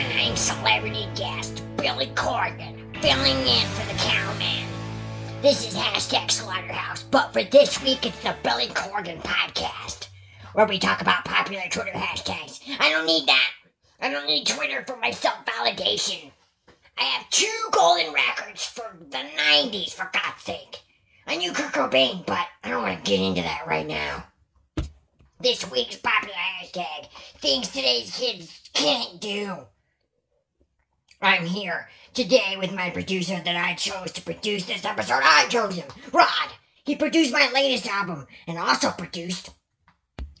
I'm celebrity guest Billy Corgan, filling in for the cowman. This is hashtag Slaughterhouse, but for this week it's the Billy Corgan podcast, where we talk about popular Twitter hashtags. I don't need that. I don't need Twitter for my self validation. I have two golden records for the 90s, for God's sake. I knew Kurt Cobain, but I don't want to get into that right now. This week's popular hashtag, things today's kids can't do. I'm here today with my producer that I chose to produce this episode. I chose him, Rod. He produced my latest album and also produced.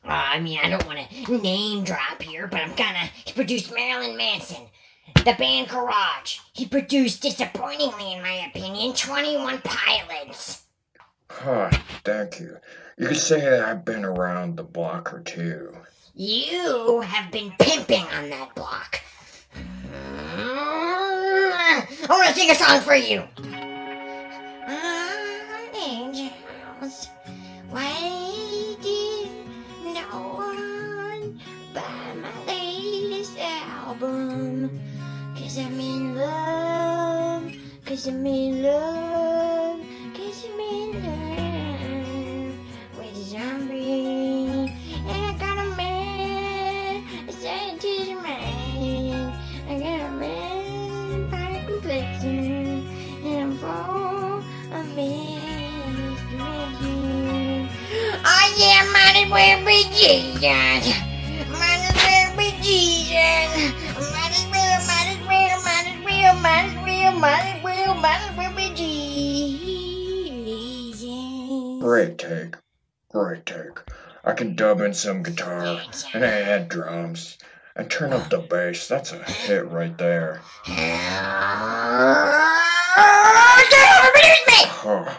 Uh, I mean, I don't want to name drop here, but I'm gonna. He produced Marilyn Manson, the band Garbage. He produced, disappointingly in my opinion, 21 Pilots. Huh, thank you. You could say that I've been around the block or two. You have been pimping on that block. I want to sing a song for you. Angels waiting, no one buy my latest album. Cause I'm in love, cause I'm in love, might as well be Jesus. Might as well be Jesus. Might as well, might as well, might as well, might as well, might as well, might as well be Jesus. Great take. Great take. I can dub in some guitar and add drums and turn up the bass. That's a hit right there. Get over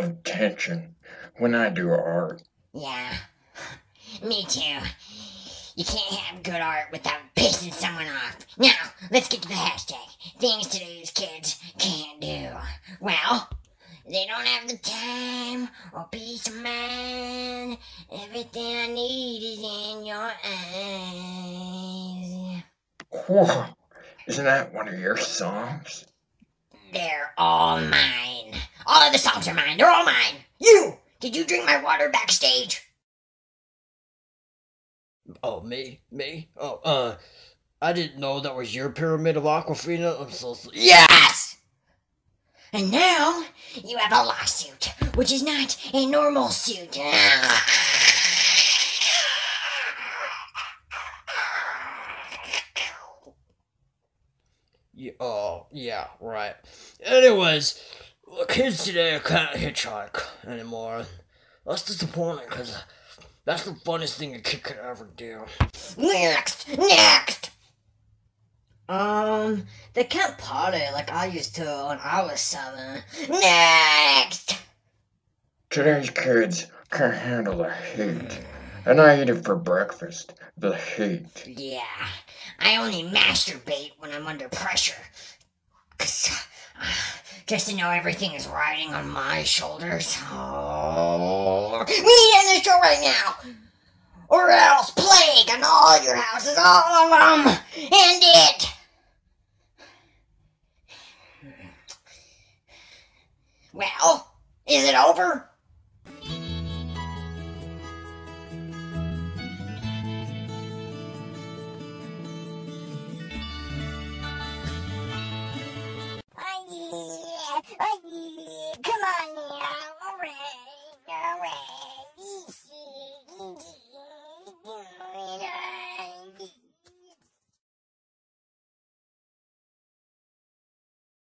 beneath me! Huh. Amber! I love tension when I do art. Yeah, me too. You can't have good art without pissing someone off. Now, let's get to the hashtag. Things today's kids can't do. Well, they don't have the time or peace of mind. Everything I need is in your eyes. Whoa. Isn't that one of your songs? They're all mine. All of the songs are mine. They're all mine. You! Did you drink my water backstage? Oh, me? Me? Oh, uh, I didn't know that was your pyramid of Aquafina. I'm so sorry. Yes! And now you have a lawsuit, which is not a normal suit. Yeah, oh, yeah, right. Anyways, the kids today can't hitchhike anymore. That's disappointing because that's the funniest thing a kid could ever do. Next! Next! Um, they can't party like I used to when I was seven. Next! Today's kids can't handle the heat. And I eat it for breakfast. The heat. Yeah, I only masturbate when I'm under pressure. 'Cause, just to know everything is riding on my shoulders. Oh, we need to the show right now! Or else plague on all your houses, all of them! End it! Well, is it over? Come on now, alright, alright,